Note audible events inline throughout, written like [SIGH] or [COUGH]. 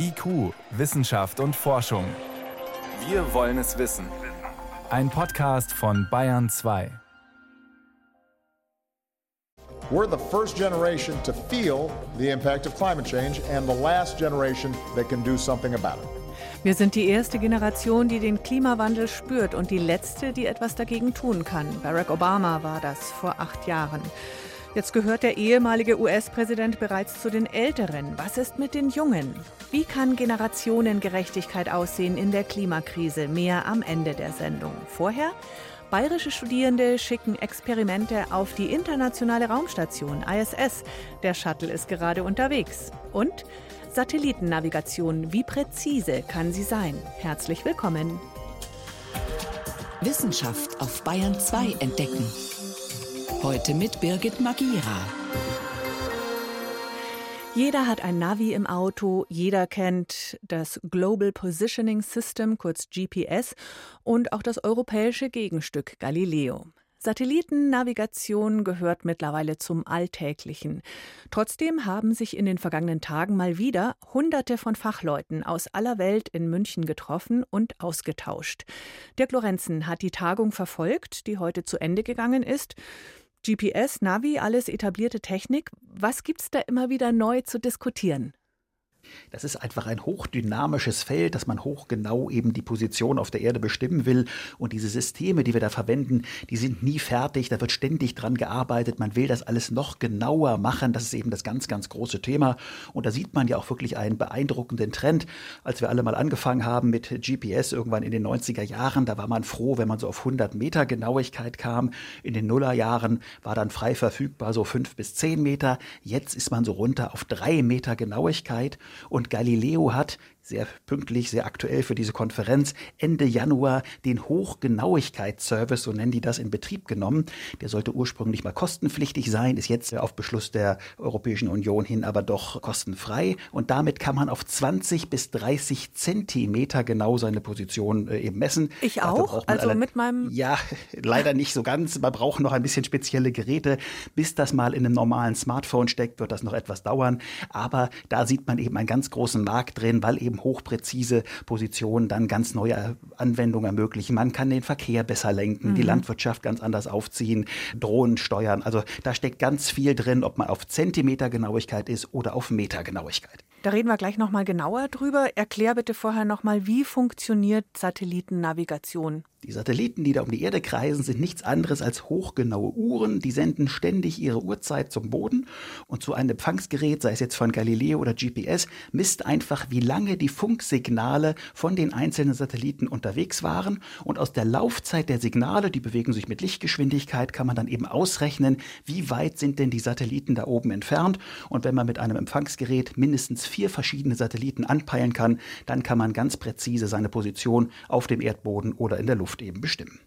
IQ, Wissenschaft und Forschung. Wir wollen es wissen. Ein Podcast von Bayern 2. We're the first generation to feel the impact of climate change and the last generation that can do something about it. Wir sind die erste Generation, die den Klimawandel spürt und die letzte, die etwas dagegen tun kann. Barack Obama war das vor acht Jahren. Jetzt gehört der ehemalige US-Präsident bereits zu den Älteren. Was ist mit den Jungen? Wie kann Generationengerechtigkeit aussehen in der Klimakrise? Mehr am Ende der Sendung. Vorher Bayerische Studierende schicken Experimente auf die internationale Raumstation ISS. Der Shuttle ist gerade unterwegs. Und Satellitennavigation, wie präzise kann sie sein? Herzlich willkommen. Wissenschaft auf Bayern 2 entdecken. Heute mit Birgit Magira. Jeder hat ein Navi im Auto, jeder kennt das Global Positioning System, kurz GPS, und auch das europäische Gegenstück Galileo. Satellitennavigation gehört mittlerweile zum Alltäglichen. Trotzdem haben sich in den vergangenen Tagen mal wieder Hunderte von Fachleuten aus aller Welt in München getroffen und ausgetauscht. Dirk Lorenzen hat die Tagung verfolgt, die heute zu Ende gegangen ist. GPS, Navi, alles etablierte Technik. Was gibt es da immer wieder neu zu diskutieren? Das ist einfach ein hochdynamisches Feld, dass man hochgenau eben die Position auf der Erde bestimmen will. Und diese Systeme, die wir da verwenden, die sind nie fertig. Da wird ständig dran gearbeitet. Man will das alles noch genauer machen. Das ist eben das ganz, ganz große Thema. Und da sieht man ja auch wirklich einen beeindruckenden Trend. Als wir alle mal angefangen haben mit GPS irgendwann in den 90er Jahren, da war man froh, wenn man so auf 100 Meter Genauigkeit kam. In den Nullerjahren war dann frei verfügbar so 5 bis 10 Meter. Jetzt ist man so runter auf 3 Meter Genauigkeit. Und Galileo hat sehr pünktlich, sehr aktuell für diese Konferenz Ende Januar den Hochgenauigkeitsservice, so nennen die das, in Betrieb genommen. Der sollte ursprünglich mal kostenpflichtig sein, ist jetzt auf Beschluss der Europäischen Union hin aber doch kostenfrei. Und damit kann man auf 20 bis 30 Zentimeter genau seine Position äh, eben messen. Ich auch, also mit meinem... Ja, [LAUGHS] leider nicht so ganz. Man braucht noch ein bisschen spezielle Geräte. Bis das mal in einem normalen Smartphone steckt, wird das noch etwas dauern. Aber da sieht man eben einen ganz großen Markt drin, weil eben hochpräzise Positionen dann ganz neue Anwendungen ermöglichen. Man kann den Verkehr besser lenken, mhm. die Landwirtschaft ganz anders aufziehen, Drohnen steuern. Also da steckt ganz viel drin, ob man auf Zentimetergenauigkeit ist oder auf Metergenauigkeit. Da reden wir gleich noch mal genauer drüber. Erklär bitte vorher noch mal, wie funktioniert Satellitennavigation? Die Satelliten, die da um die Erde kreisen, sind nichts anderes als hochgenaue Uhren. Die senden ständig ihre Uhrzeit zum Boden und so ein Empfangsgerät, sei es jetzt von Galileo oder GPS, misst einfach, wie lange die Funksignale von den einzelnen Satelliten unterwegs waren und aus der Laufzeit der Signale, die bewegen sich mit Lichtgeschwindigkeit, kann man dann eben ausrechnen, wie weit sind denn die Satelliten da oben entfernt und wenn man mit einem Empfangsgerät mindestens vier verschiedene Satelliten anpeilen kann, dann kann man ganz präzise seine Position auf dem Erdboden oder in der Luft eben bestimmen.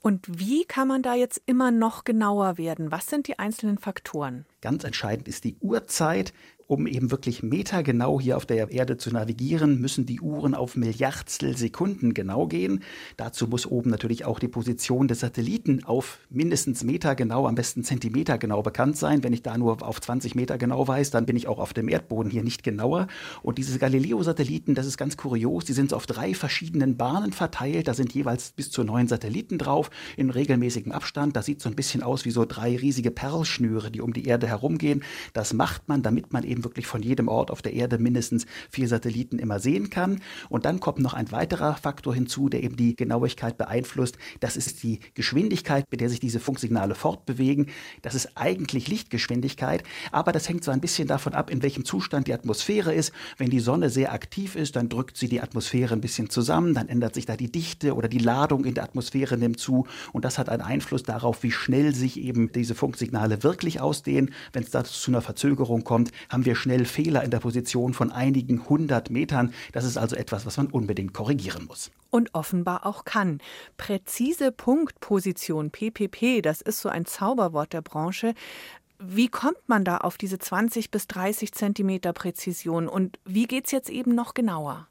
Und wie kann man da jetzt immer noch genauer werden? Was sind die einzelnen Faktoren? Ganz entscheidend ist die Uhrzeit, um eben wirklich metergenau hier auf der Erde zu navigieren, müssen die Uhren auf Milliardstel Sekunden genau gehen. Dazu muss oben natürlich auch die Position des Satelliten auf mindestens metergenau, am besten zentimetergenau bekannt sein. Wenn ich da nur auf 20 Meter genau weiß, dann bin ich auch auf dem Erdboden hier nicht genauer. Und diese Galileo-Satelliten, das ist ganz kurios, die sind so auf drei verschiedenen Bahnen verteilt. Da sind jeweils bis zu neun Satelliten drauf in regelmäßigem Abstand. Das sieht so ein bisschen aus wie so drei riesige Perlschnüre, die um die Erde herumgehen. Das macht man, damit man eben wirklich von jedem Ort auf der Erde mindestens vier Satelliten immer sehen kann. Und dann kommt noch ein weiterer Faktor hinzu, der eben die Genauigkeit beeinflusst. Das ist die Geschwindigkeit, mit der sich diese Funksignale fortbewegen. Das ist eigentlich Lichtgeschwindigkeit, aber das hängt so ein bisschen davon ab, in welchem Zustand die Atmosphäre ist. Wenn die Sonne sehr aktiv ist, dann drückt sie die Atmosphäre ein bisschen zusammen, dann ändert sich da die Dichte oder die Ladung in der Atmosphäre nimmt zu und das hat einen Einfluss darauf, wie schnell sich eben diese Funksignale wirklich ausdehnen. Wenn es dazu zu einer Verzögerung kommt, haben wir wir schnell Fehler in der Position von einigen hundert Metern. Das ist also etwas, was man unbedingt korrigieren muss. Und offenbar auch kann. Präzise Punktposition, PPP, das ist so ein Zauberwort der Branche. Wie kommt man da auf diese 20 bis 30 Zentimeter Präzision und wie geht es jetzt eben noch genauer?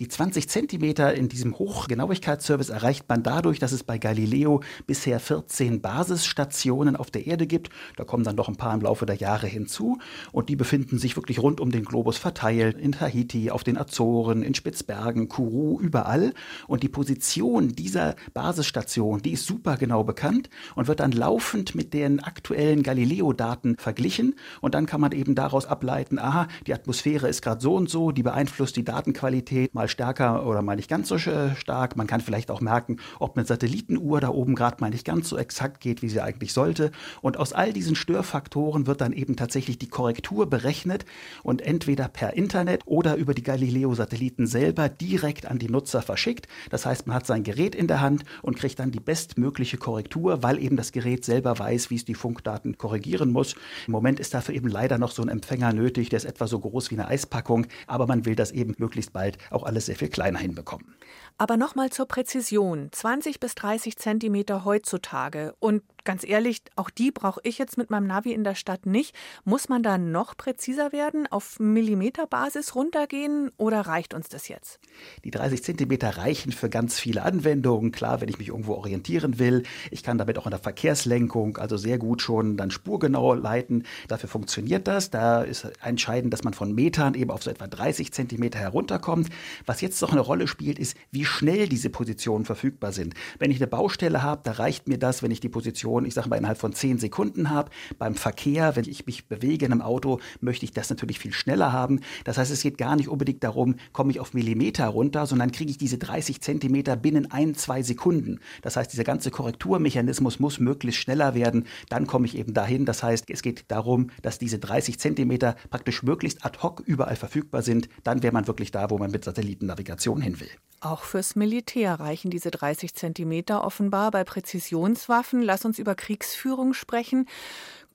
Die 20 Zentimeter in diesem Hochgenauigkeitsservice erreicht man dadurch, dass es bei Galileo bisher 14 Basisstationen auf der Erde gibt. Da kommen dann noch ein paar im Laufe der Jahre hinzu und die befinden sich wirklich rund um den Globus verteilt, in Tahiti, auf den Azoren, in Spitzbergen, Kourou, überall. Und die Position dieser Basisstation, die ist super genau bekannt und wird dann laufend mit den aktuellen Galileo-Daten verglichen und dann kann man eben daraus ableiten, aha, die Atmosphäre ist gerade so und so, die beeinflusst die Datenqualität mal stärker oder mal nicht ganz so stark. Man kann vielleicht auch merken, ob eine Satellitenuhr da oben gerade mal nicht ganz so exakt geht, wie sie eigentlich sollte. Und aus all diesen Störfaktoren wird dann eben tatsächlich die Korrektur berechnet und entweder per Internet oder über die Galileo-Satelliten selber direkt an die Nutzer verschickt. Das heißt, man hat sein Gerät in der Hand und kriegt dann die bestmögliche Korrektur, weil eben das Gerät selber weiß, wie es die Funkdaten korrigieren muss. Im Moment ist dafür eben leider noch so ein Empfänger nötig, der ist etwa so groß wie eine Eispackung, aber man will das eben möglichst bald auch alles sehr viel kleiner hinbekommen. Aber nochmal zur Präzision. 20 bis 30 Zentimeter heutzutage. Und ganz ehrlich, auch die brauche ich jetzt mit meinem Navi in der Stadt nicht. Muss man da noch präziser werden, auf Millimeterbasis runtergehen oder reicht uns das jetzt? Die 30 Zentimeter reichen für ganz viele Anwendungen. Klar, wenn ich mich irgendwo orientieren will. Ich kann damit auch in der Verkehrslenkung, also sehr gut schon dann spurgenau leiten. Dafür funktioniert das. Da ist entscheidend, dass man von Metern eben auf so etwa 30 Zentimeter herunterkommt. Was jetzt noch eine Rolle spielt, ist, wie schnell diese Positionen verfügbar sind. Wenn ich eine Baustelle habe, da reicht mir das, wenn ich die Position, ich sage mal, innerhalb von 10 Sekunden habe. Beim Verkehr, wenn ich mich bewege in einem Auto, möchte ich das natürlich viel schneller haben. Das heißt, es geht gar nicht unbedingt darum, komme ich auf Millimeter runter, sondern kriege ich diese 30 Zentimeter binnen ein, zwei Sekunden. Das heißt, dieser ganze Korrekturmechanismus muss möglichst schneller werden. Dann komme ich eben dahin. Das heißt, es geht darum, dass diese 30 Zentimeter praktisch möglichst ad hoc überall verfügbar sind. Dann wäre man wirklich da, wo man mit Satellitennavigation hin will. Auch fürs Militär reichen diese 30 Zentimeter offenbar bei Präzisionswaffen. Lass uns über Kriegsführung sprechen.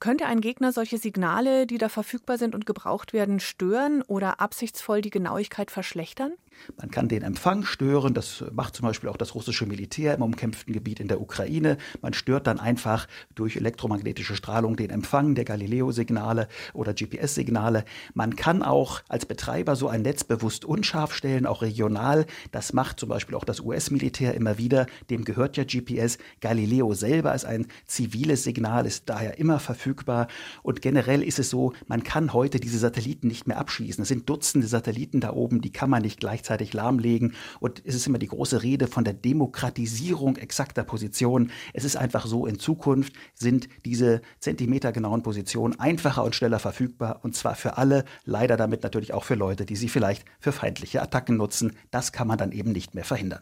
Könnte ein Gegner solche Signale, die da verfügbar sind und gebraucht werden, stören oder absichtsvoll die Genauigkeit verschlechtern? Man kann den Empfang stören. Das macht zum Beispiel auch das russische Militär im umkämpften Gebiet in der Ukraine. Man stört dann einfach durch elektromagnetische Strahlung den Empfang der Galileo-Signale oder GPS-Signale. Man kann auch als Betreiber so ein Netz bewusst unscharf stellen, auch regional. Das macht zum Beispiel auch das US-Militär immer wieder. Dem gehört ja GPS. Galileo selber ist ein ziviles Signal, ist daher immer verfügbar. Und generell ist es so, man kann heute diese Satelliten nicht mehr abschießen. Es sind Dutzende Satelliten da oben, die kann man nicht gleichzeitig lahmlegen. Und es ist immer die große Rede von der Demokratisierung exakter Positionen. Es ist einfach so, in Zukunft sind diese zentimetergenauen Positionen einfacher und schneller verfügbar. Und zwar für alle, leider damit natürlich auch für Leute, die sie vielleicht für feindliche Attacken nutzen. Das kann man dann eben nicht mehr verhindern.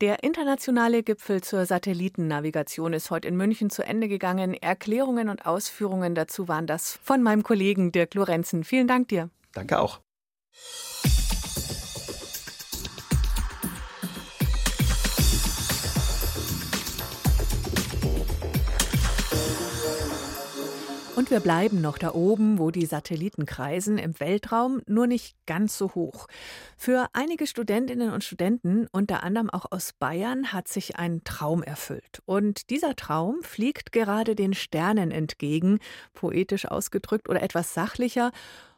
Der internationale Gipfel zur Satellitennavigation ist heute in München zu Ende gegangen. Erklärungen und Ausführungen dazu waren das von meinem Kollegen Dirk Lorenzen. Vielen Dank dir. Danke auch. Und wir bleiben noch da oben, wo die Satelliten kreisen, im Weltraum, nur nicht ganz so hoch. Für einige Studentinnen und Studenten, unter anderem auch aus Bayern, hat sich ein Traum erfüllt. Und dieser Traum fliegt gerade den Sternen entgegen, poetisch ausgedrückt oder etwas sachlicher.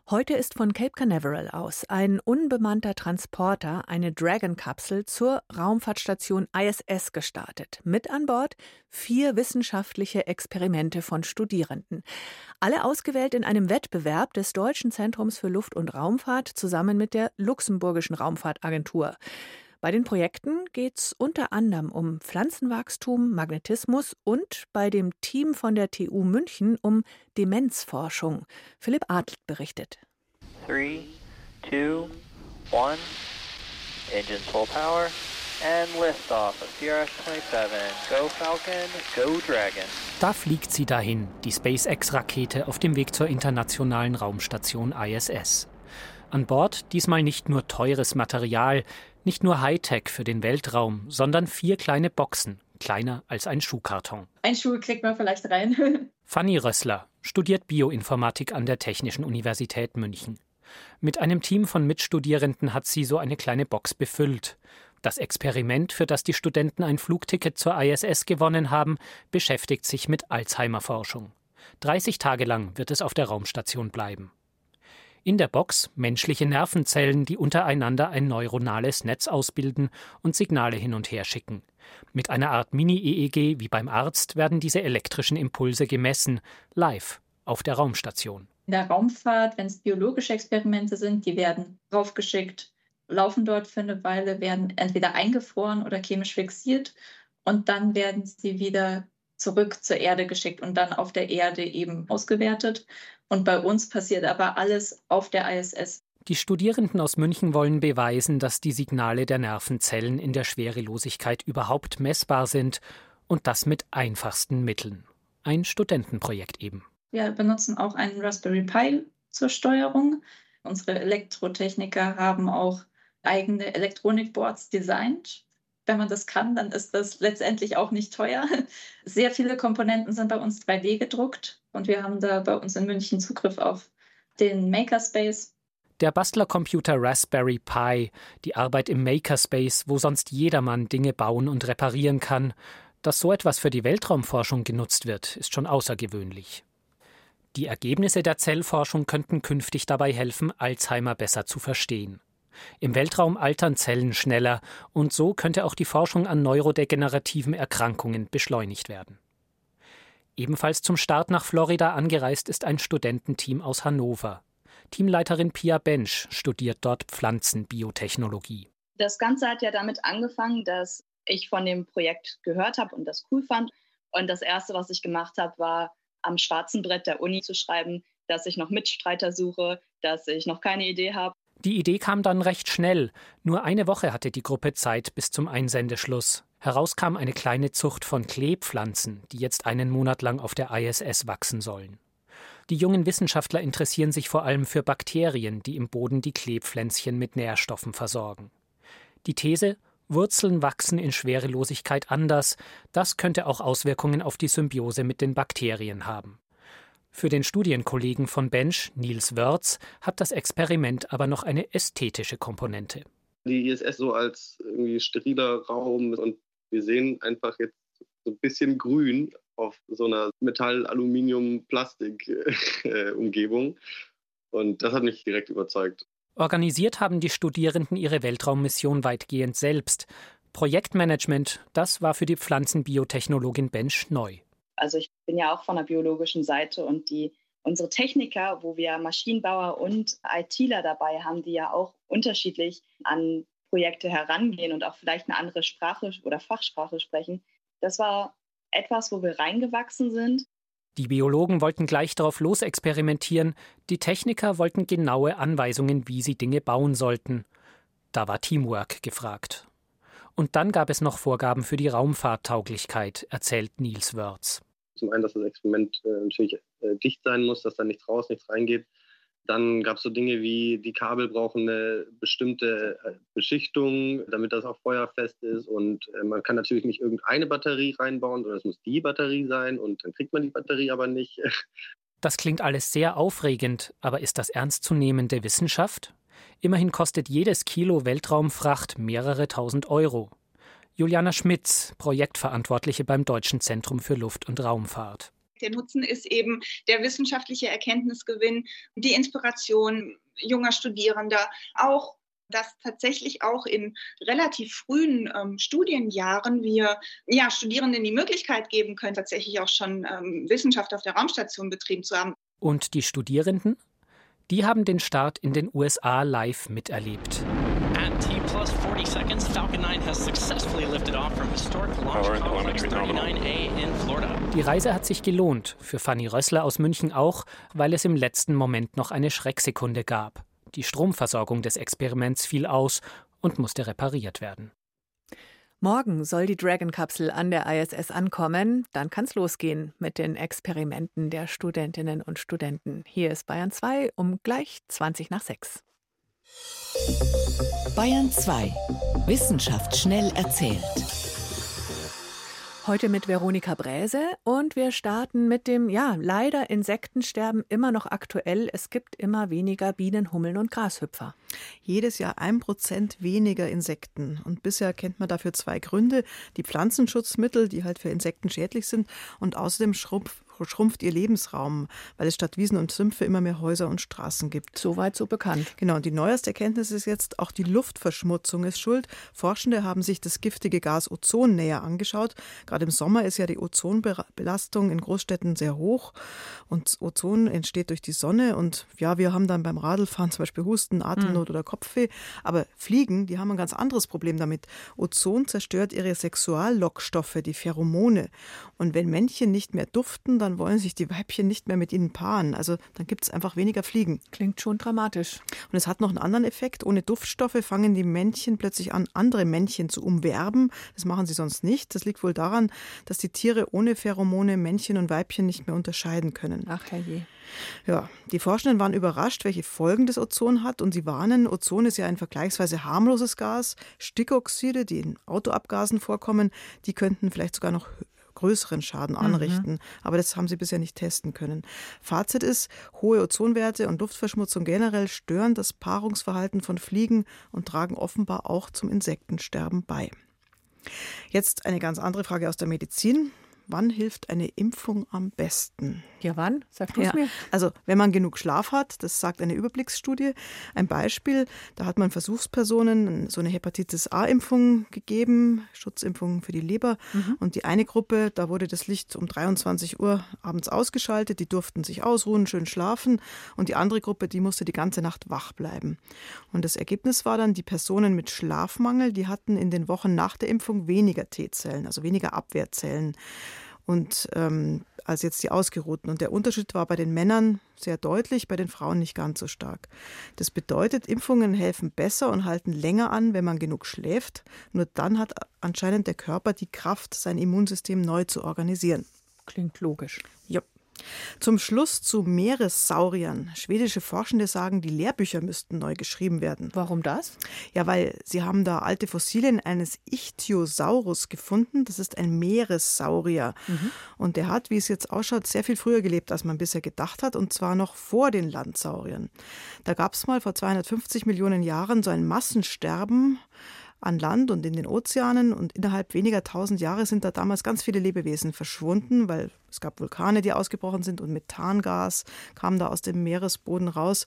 Heute ist von Cape Canaveral aus ein unbemannter Transporter, eine Dragon-Kapsel, zur Raumfahrtstation ISS gestartet. Mit an Bord vier wissenschaftliche Experimente von Studierenden. Alle ausgewählt in einem Wettbewerb des Deutschen Zentrums für Luft- und Raumfahrt zusammen mit der Luxemburgischen Raumfahrtagentur. Bei den Projekten geht es unter anderem um Pflanzenwachstum, Magnetismus und bei dem Team von der TU München um Demenzforschung. Philipp Adelt berichtet. 3, 2, 1, Engines full power and liftoff of CRS-27. Go Falcon, go Dragon. Da fliegt sie dahin, die SpaceX-Rakete auf dem Weg zur internationalen Raumstation ISS. An Bord diesmal nicht nur teures Material, nicht nur Hightech für den Weltraum, sondern vier kleine Boxen, kleiner als ein Schuhkarton. Ein Schuh kriegt man vielleicht rein. [LAUGHS] Fanny Rössler studiert Bioinformatik an der Technischen Universität München. Mit einem Team von Mitstudierenden hat sie so eine kleine Box befüllt. Das Experiment, für das die Studenten ein Flugticket zur ISS gewonnen haben, beschäftigt sich mit Alzheimer-Forschung. 30 Tage lang wird es auf der Raumstation bleiben. In der Box menschliche Nervenzellen, die untereinander ein neuronales Netz ausbilden und Signale hin und her schicken. Mit einer Art Mini-EEG wie beim Arzt werden diese elektrischen Impulse gemessen, live auf der Raumstation. In der Raumfahrt, wenn es biologische Experimente sind, die werden raufgeschickt, laufen dort für eine Weile, werden entweder eingefroren oder chemisch fixiert und dann werden sie wieder zurück zur Erde geschickt und dann auf der Erde eben ausgewertet. Und bei uns passiert aber alles auf der ISS. Die Studierenden aus München wollen beweisen, dass die Signale der Nervenzellen in der Schwerelosigkeit überhaupt messbar sind und das mit einfachsten Mitteln. Ein Studentenprojekt eben. Wir benutzen auch einen Raspberry Pi zur Steuerung. Unsere Elektrotechniker haben auch eigene Elektronikboards designt wenn man das kann, dann ist das letztendlich auch nicht teuer. [LAUGHS] Sehr viele Komponenten sind bei uns 3D gedruckt und wir haben da bei uns in München Zugriff auf den Makerspace. Der Bastlercomputer Raspberry Pi, die Arbeit im Makerspace, wo sonst jedermann Dinge bauen und reparieren kann, dass so etwas für die Weltraumforschung genutzt wird, ist schon außergewöhnlich. Die Ergebnisse der Zellforschung könnten künftig dabei helfen, Alzheimer besser zu verstehen. Im Weltraum altern Zellen schneller und so könnte auch die Forschung an neurodegenerativen Erkrankungen beschleunigt werden. Ebenfalls zum Start nach Florida angereist ist ein Studententeam aus Hannover. Teamleiterin Pia Bensch studiert dort Pflanzenbiotechnologie. Das Ganze hat ja damit angefangen, dass ich von dem Projekt gehört habe und das cool fand. Und das Erste, was ich gemacht habe, war am schwarzen Brett der Uni zu schreiben, dass ich noch Mitstreiter suche, dass ich noch keine Idee habe die Idee kam dann recht schnell. Nur eine Woche hatte die Gruppe Zeit bis zum Einsendeschluss. Heraus kam eine kleine Zucht von Kleepflanzen, die jetzt einen Monat lang auf der ISS wachsen sollen. Die jungen Wissenschaftler interessieren sich vor allem für Bakterien, die im Boden die Kleepflänzchen mit Nährstoffen versorgen. Die These, Wurzeln wachsen in Schwerelosigkeit anders, das könnte auch Auswirkungen auf die Symbiose mit den Bakterien haben. Für den Studienkollegen von Bench, Niels Wörz, hat das Experiment aber noch eine ästhetische Komponente. Die ISS so als irgendwie steriler Raum und wir sehen einfach jetzt so ein bisschen grün auf so einer Metall-Aluminium-Plastik-Umgebung. Und das hat mich direkt überzeugt. Organisiert haben die Studierenden ihre Weltraummission weitgehend selbst. Projektmanagement, das war für die Pflanzenbiotechnologin Bench neu. Also ich bin ja auch von der biologischen Seite und die unsere Techniker, wo wir Maschinenbauer und ITler dabei haben, die ja auch unterschiedlich an Projekte herangehen und auch vielleicht eine andere Sprache oder Fachsprache sprechen. Das war etwas, wo wir reingewachsen sind. Die Biologen wollten gleich darauf losexperimentieren, die Techniker wollten genaue Anweisungen, wie sie Dinge bauen sollten. Da war Teamwork gefragt. Und dann gab es noch Vorgaben für die Raumfahrttauglichkeit, erzählt Niels Wörz. Zum einen, dass das Experiment äh, natürlich äh, dicht sein muss, dass da nichts raus, nichts reingeht. Dann gab es so Dinge wie, die Kabel brauchen eine bestimmte äh, Beschichtung, damit das auch feuerfest ist. Und äh, man kann natürlich nicht irgendeine Batterie reinbauen, sondern es muss die Batterie sein und dann kriegt man die Batterie aber nicht. [LAUGHS] Das klingt alles sehr aufregend, aber ist das ernstzunehmende Wissenschaft? Immerhin kostet jedes Kilo Weltraumfracht mehrere tausend Euro. Juliana Schmitz, Projektverantwortliche beim Deutschen Zentrum für Luft- und Raumfahrt. Der Nutzen ist eben der wissenschaftliche Erkenntnisgewinn, die Inspiration junger Studierender, auch dass tatsächlich auch in relativ frühen ähm, Studienjahren wir ja, Studierenden die Möglichkeit geben können, tatsächlich auch schon ähm, Wissenschaft auf der Raumstation betrieben zu haben. Und die Studierenden? Die haben den Start in den USA live miterlebt. Plus 40 seconds, Falcon 9 has successfully lifted off from historic launch complex 39A in Florida. Die Reise hat sich gelohnt, für Fanny Rössler aus München auch, weil es im letzten Moment noch eine Schrecksekunde gab. Die Stromversorgung des Experiments fiel aus und musste repariert werden. Morgen soll die Dragon-Kapsel an der ISS ankommen. Dann kann es losgehen mit den Experimenten der Studentinnen und Studenten. Hier ist Bayern 2 um gleich 20 nach 6. Bayern 2. Wissenschaft schnell erzählt. Heute mit Veronika Bräse und wir starten mit dem, ja, leider Insektensterben immer noch aktuell. Es gibt immer weniger Bienen, Hummeln und Grashüpfer. Jedes Jahr ein Prozent weniger Insekten. Und bisher kennt man dafür zwei Gründe. Die Pflanzenschutzmittel, die halt für Insekten schädlich sind und außerdem schrumpf, schrumpft ihr Lebensraum, weil es statt Wiesen und Sümpfe immer mehr Häuser und Straßen gibt. Soweit so bekannt. Genau, und die neueste Erkenntnis ist jetzt, auch die Luftverschmutzung ist schuld. Forschende haben sich das giftige Gas Ozon näher angeschaut. Gerade im Sommer ist ja die Ozonbelastung in Großstädten sehr hoch und Ozon entsteht durch die Sonne und ja, wir haben dann beim Radlfahren zum Beispiel Husten, Atemnot mhm. oder Kopfweh, aber Fliegen, die haben ein ganz anderes Problem damit. Ozon zerstört ihre Sexuallockstoffe, die Pheromone und wenn Männchen nicht mehr duften, dann wollen sich die Weibchen nicht mehr mit ihnen paaren. Also dann gibt es einfach weniger Fliegen. Klingt schon dramatisch. Und es hat noch einen anderen Effekt. Ohne Duftstoffe fangen die Männchen plötzlich an, andere Männchen zu umwerben. Das machen sie sonst nicht. Das liegt wohl daran, dass die Tiere ohne Pheromone Männchen und Weibchen nicht mehr unterscheiden können. Ach herrje. Ja, die Forschenden waren überrascht, welche Folgen das Ozon hat und sie warnen, Ozon ist ja ein vergleichsweise harmloses Gas. Stickoxide, die in Autoabgasen vorkommen, die könnten vielleicht sogar noch größeren Schaden mhm. anrichten. Mhm. Aber das haben sie bisher nicht testen können. Fazit ist, hohe Ozonwerte und Luftverschmutzung generell stören das Paarungsverhalten von Fliegen und tragen offenbar auch zum Insektensterben bei. Jetzt eine ganz andere Frage aus der Medizin wann hilft eine Impfung am besten? Ja, wann? Sag du es ja. mir. Also, wenn man genug Schlaf hat, das sagt eine Überblicksstudie. Ein Beispiel, da hat man Versuchspersonen so eine Hepatitis A-Impfung gegeben, Schutzimpfung für die Leber. Mhm. Und die eine Gruppe, da wurde das Licht um 23 Uhr abends ausgeschaltet, die durften sich ausruhen, schön schlafen. Und die andere Gruppe, die musste die ganze Nacht wach bleiben. Und das Ergebnis war dann, die Personen mit Schlafmangel, die hatten in den Wochen nach der Impfung weniger T-Zellen, also weniger Abwehrzellen und ähm, als jetzt die Ausgeruhten. Und der Unterschied war bei den Männern sehr deutlich, bei den Frauen nicht ganz so stark. Das bedeutet, Impfungen helfen besser und halten länger an, wenn man genug schläft. Nur dann hat anscheinend der Körper die Kraft, sein Immunsystem neu zu organisieren. Klingt logisch. Zum Schluss zu Meeressauriern. Schwedische Forschende sagen, die Lehrbücher müssten neu geschrieben werden. Warum das? Ja, weil sie haben da alte Fossilien eines Ichthyosaurus gefunden. Das ist ein Meeressaurier. Mhm. Und der hat, wie es jetzt ausschaut, sehr viel früher gelebt, als man bisher gedacht hat. Und zwar noch vor den Landsauriern. Da gab es mal vor 250 Millionen Jahren so ein Massensterben an Land und in den Ozeanen und innerhalb weniger tausend Jahre sind da damals ganz viele Lebewesen verschwunden, weil es gab Vulkane, die ausgebrochen sind und Methangas kam da aus dem Meeresboden raus.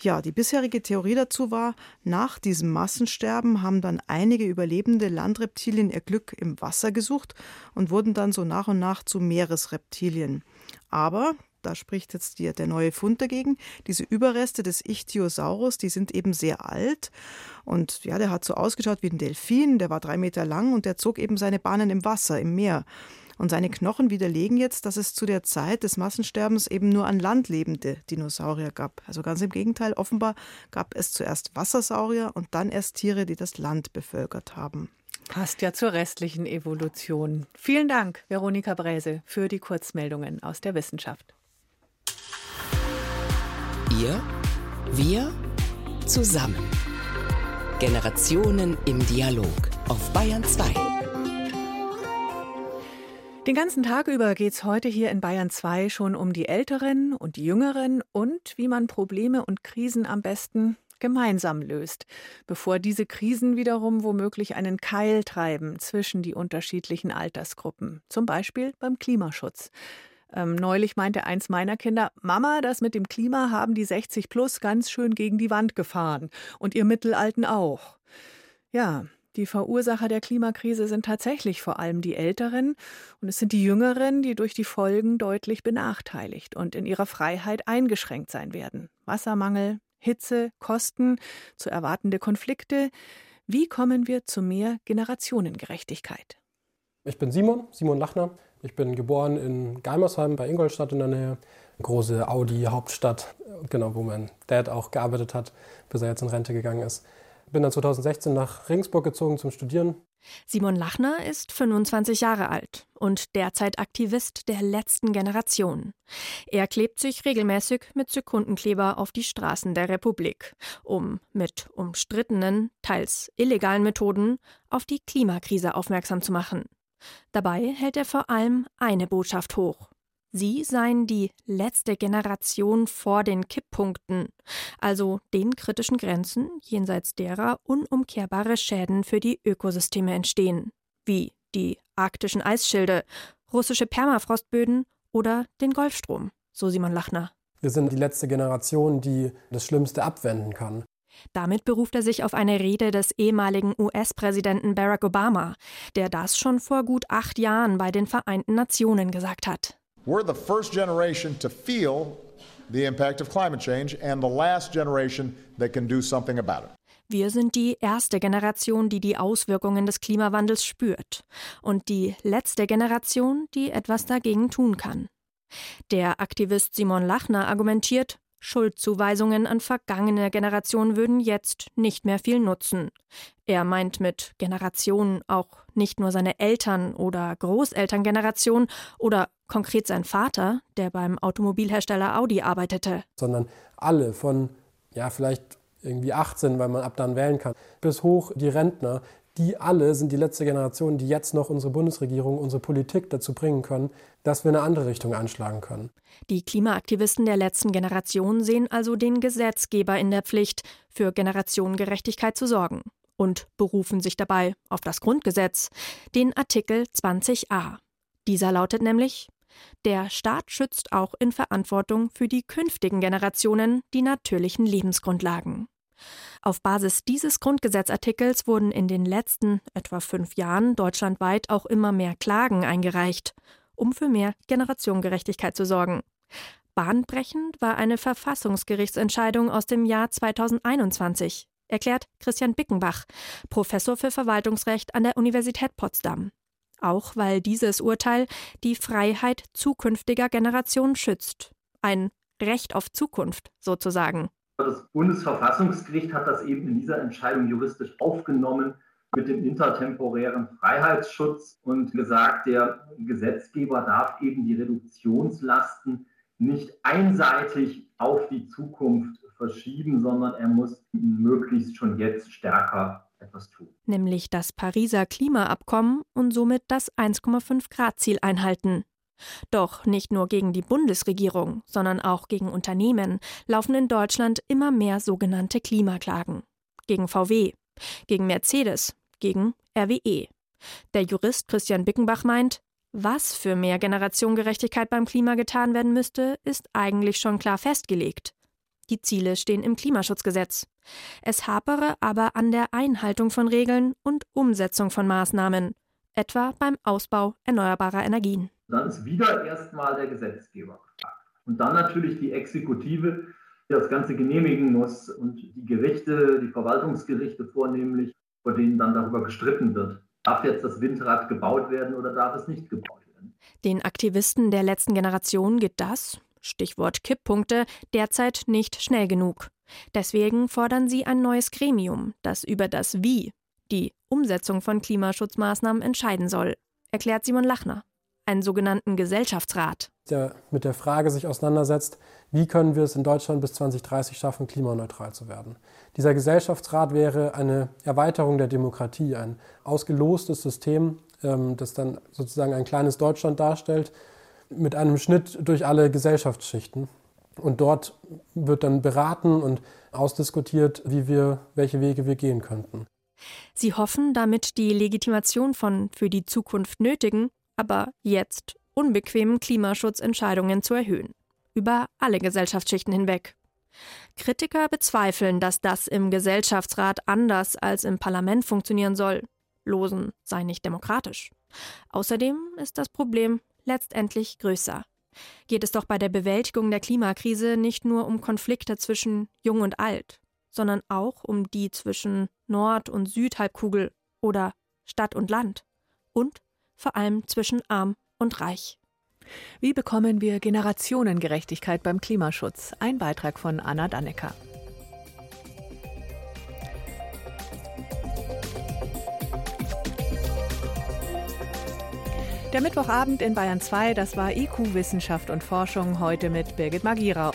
Ja, die bisherige Theorie dazu war, nach diesem Massensterben haben dann einige überlebende Landreptilien ihr Glück im Wasser gesucht und wurden dann so nach und nach zu Meeresreptilien. Aber da spricht jetzt die, der neue Fund dagegen. Diese Überreste des Ichthyosaurus, die sind eben sehr alt. Und ja, der hat so ausgeschaut wie ein Delfin, der war drei Meter lang und der zog eben seine Bahnen im Wasser, im Meer. Und seine Knochen widerlegen jetzt, dass es zu der Zeit des Massensterbens eben nur an Land lebende Dinosaurier gab. Also ganz im Gegenteil, offenbar gab es zuerst Wassersaurier und dann erst Tiere, die das Land bevölkert haben. Passt ja zur restlichen Evolution. Vielen Dank, Veronika Bräse, für die Kurzmeldungen aus der Wissenschaft. Ihr, wir, zusammen. Generationen im Dialog auf Bayern 2. Den ganzen Tag über geht es heute hier in Bayern 2 schon um die Älteren und die Jüngeren und wie man Probleme und Krisen am besten gemeinsam löst, bevor diese Krisen wiederum womöglich einen Keil treiben zwischen die unterschiedlichen Altersgruppen, zum Beispiel beim Klimaschutz. Ähm, neulich meinte eins meiner Kinder, Mama, das mit dem Klima haben die 60 plus ganz schön gegen die Wand gefahren und ihr Mittelalten auch. Ja, die Verursacher der Klimakrise sind tatsächlich vor allem die Älteren und es sind die Jüngeren, die durch die Folgen deutlich benachteiligt und in ihrer Freiheit eingeschränkt sein werden. Wassermangel, Hitze, Kosten, zu erwartende Konflikte. Wie kommen wir zu mehr Generationengerechtigkeit? Ich bin Simon, Simon Lachner. Ich bin geboren in Geimersheim bei Ingolstadt in der Nähe. Große Audi-Hauptstadt, genau, wo mein Dad auch gearbeitet hat, bis er jetzt in Rente gegangen ist. Bin dann 2016 nach Regensburg gezogen zum Studieren. Simon Lachner ist 25 Jahre alt und derzeit Aktivist der letzten Generation. Er klebt sich regelmäßig mit Sekundenkleber auf die Straßen der Republik, um mit umstrittenen, teils illegalen Methoden auf die Klimakrise aufmerksam zu machen. Dabei hält er vor allem eine Botschaft hoch. Sie seien die letzte Generation vor den Kipppunkten, also den kritischen Grenzen, jenseits derer unumkehrbare Schäden für die Ökosysteme entstehen, wie die arktischen Eisschilde, russische Permafrostböden oder den Golfstrom, so Simon Lachner. Wir sind die letzte Generation, die das Schlimmste abwenden kann. Damit beruft er sich auf eine Rede des ehemaligen US-Präsidenten Barack Obama, der das schon vor gut acht Jahren bei den Vereinten Nationen gesagt hat. We're the first generation to feel the impact of climate change and the last generation that can do something about it. Wir sind die erste Generation, die die Auswirkungen des Klimawandels spürt und die letzte Generation, die etwas dagegen tun kann. Der Aktivist Simon Lachner argumentiert, Schuldzuweisungen an vergangene Generationen würden jetzt nicht mehr viel nutzen. Er meint mit Generation auch nicht nur seine Eltern oder Großelterngeneration oder konkret sein Vater, der beim Automobilhersteller Audi arbeitete, sondern alle von ja vielleicht irgendwie 18, weil man ab dann wählen kann, bis hoch die Rentner, die alle sind die letzte Generation, die jetzt noch unsere Bundesregierung, unsere Politik dazu bringen können, dass wir eine andere Richtung einschlagen können. Die Klimaaktivisten der letzten Generation sehen also den Gesetzgeber in der Pflicht, für Generationengerechtigkeit zu sorgen und berufen sich dabei auf das Grundgesetz, den Artikel 20a. Dieser lautet nämlich der Staat schützt auch in Verantwortung für die künftigen Generationen die natürlichen Lebensgrundlagen. Auf Basis dieses Grundgesetzartikels wurden in den letzten etwa fünf Jahren deutschlandweit auch immer mehr Klagen eingereicht, um für mehr Generationengerechtigkeit zu sorgen. Bahnbrechend war eine Verfassungsgerichtsentscheidung aus dem Jahr 2021, erklärt Christian Bickenbach, Professor für Verwaltungsrecht an der Universität Potsdam. Auch weil dieses Urteil die Freiheit zukünftiger Generationen schützt. Ein Recht auf Zukunft sozusagen. Das Bundesverfassungsgericht hat das eben in dieser Entscheidung juristisch aufgenommen mit dem intertemporären Freiheitsschutz und gesagt, der Gesetzgeber darf eben die Reduktionslasten nicht einseitig auf die Zukunft verschieben, sondern er muss möglichst schon jetzt stärker etwas tun. Nämlich das Pariser Klimaabkommen und somit das 1,5 Grad Ziel einhalten. Doch nicht nur gegen die Bundesregierung, sondern auch gegen Unternehmen laufen in Deutschland immer mehr sogenannte Klimaklagen. Gegen VW, gegen Mercedes, gegen RWE. Der Jurist Christian Bickenbach meint, was für mehr Generationengerechtigkeit beim Klima getan werden müsste, ist eigentlich schon klar festgelegt. Die Ziele stehen im Klimaschutzgesetz. Es hapere aber an der Einhaltung von Regeln und Umsetzung von Maßnahmen, etwa beim Ausbau erneuerbarer Energien. Dann ist wieder erstmal der Gesetzgeber gefragt. Und dann natürlich die Exekutive, die das Ganze genehmigen muss und die Gerichte, die Verwaltungsgerichte vornehmlich, vor denen dann darüber gestritten wird. Darf jetzt das Windrad gebaut werden oder darf es nicht gebaut werden? Den Aktivisten der letzten Generation geht das, Stichwort Kipppunkte, derzeit nicht schnell genug. Deswegen fordern sie ein neues Gremium, das über das Wie, die Umsetzung von Klimaschutzmaßnahmen entscheiden soll, erklärt Simon Lachner einen sogenannten Gesellschaftsrat. Der mit der Frage sich auseinandersetzt, wie können wir es in Deutschland bis 2030 schaffen, klimaneutral zu werden. Dieser Gesellschaftsrat wäre eine Erweiterung der Demokratie, ein ausgelostes System, ähm, das dann sozusagen ein kleines Deutschland darstellt, mit einem Schnitt durch alle Gesellschaftsschichten. Und dort wird dann beraten und ausdiskutiert, wie wir, welche Wege wir gehen könnten. Sie hoffen damit die Legitimation von für die Zukunft nötigen aber jetzt unbequemen Klimaschutzentscheidungen zu erhöhen. Über alle Gesellschaftsschichten hinweg. Kritiker bezweifeln, dass das im Gesellschaftsrat anders als im Parlament funktionieren soll. Losen sei nicht demokratisch. Außerdem ist das Problem letztendlich größer. Geht es doch bei der Bewältigung der Klimakrise nicht nur um Konflikte zwischen Jung und Alt, sondern auch um die zwischen Nord- und Südhalbkugel oder Stadt und Land und vor allem zwischen arm und reich. Wie bekommen wir Generationengerechtigkeit beim Klimaschutz? Ein Beitrag von Anna Dannecker. Der Mittwochabend in Bayern 2, das war IQ Wissenschaft und Forschung heute mit Birgit Magierau.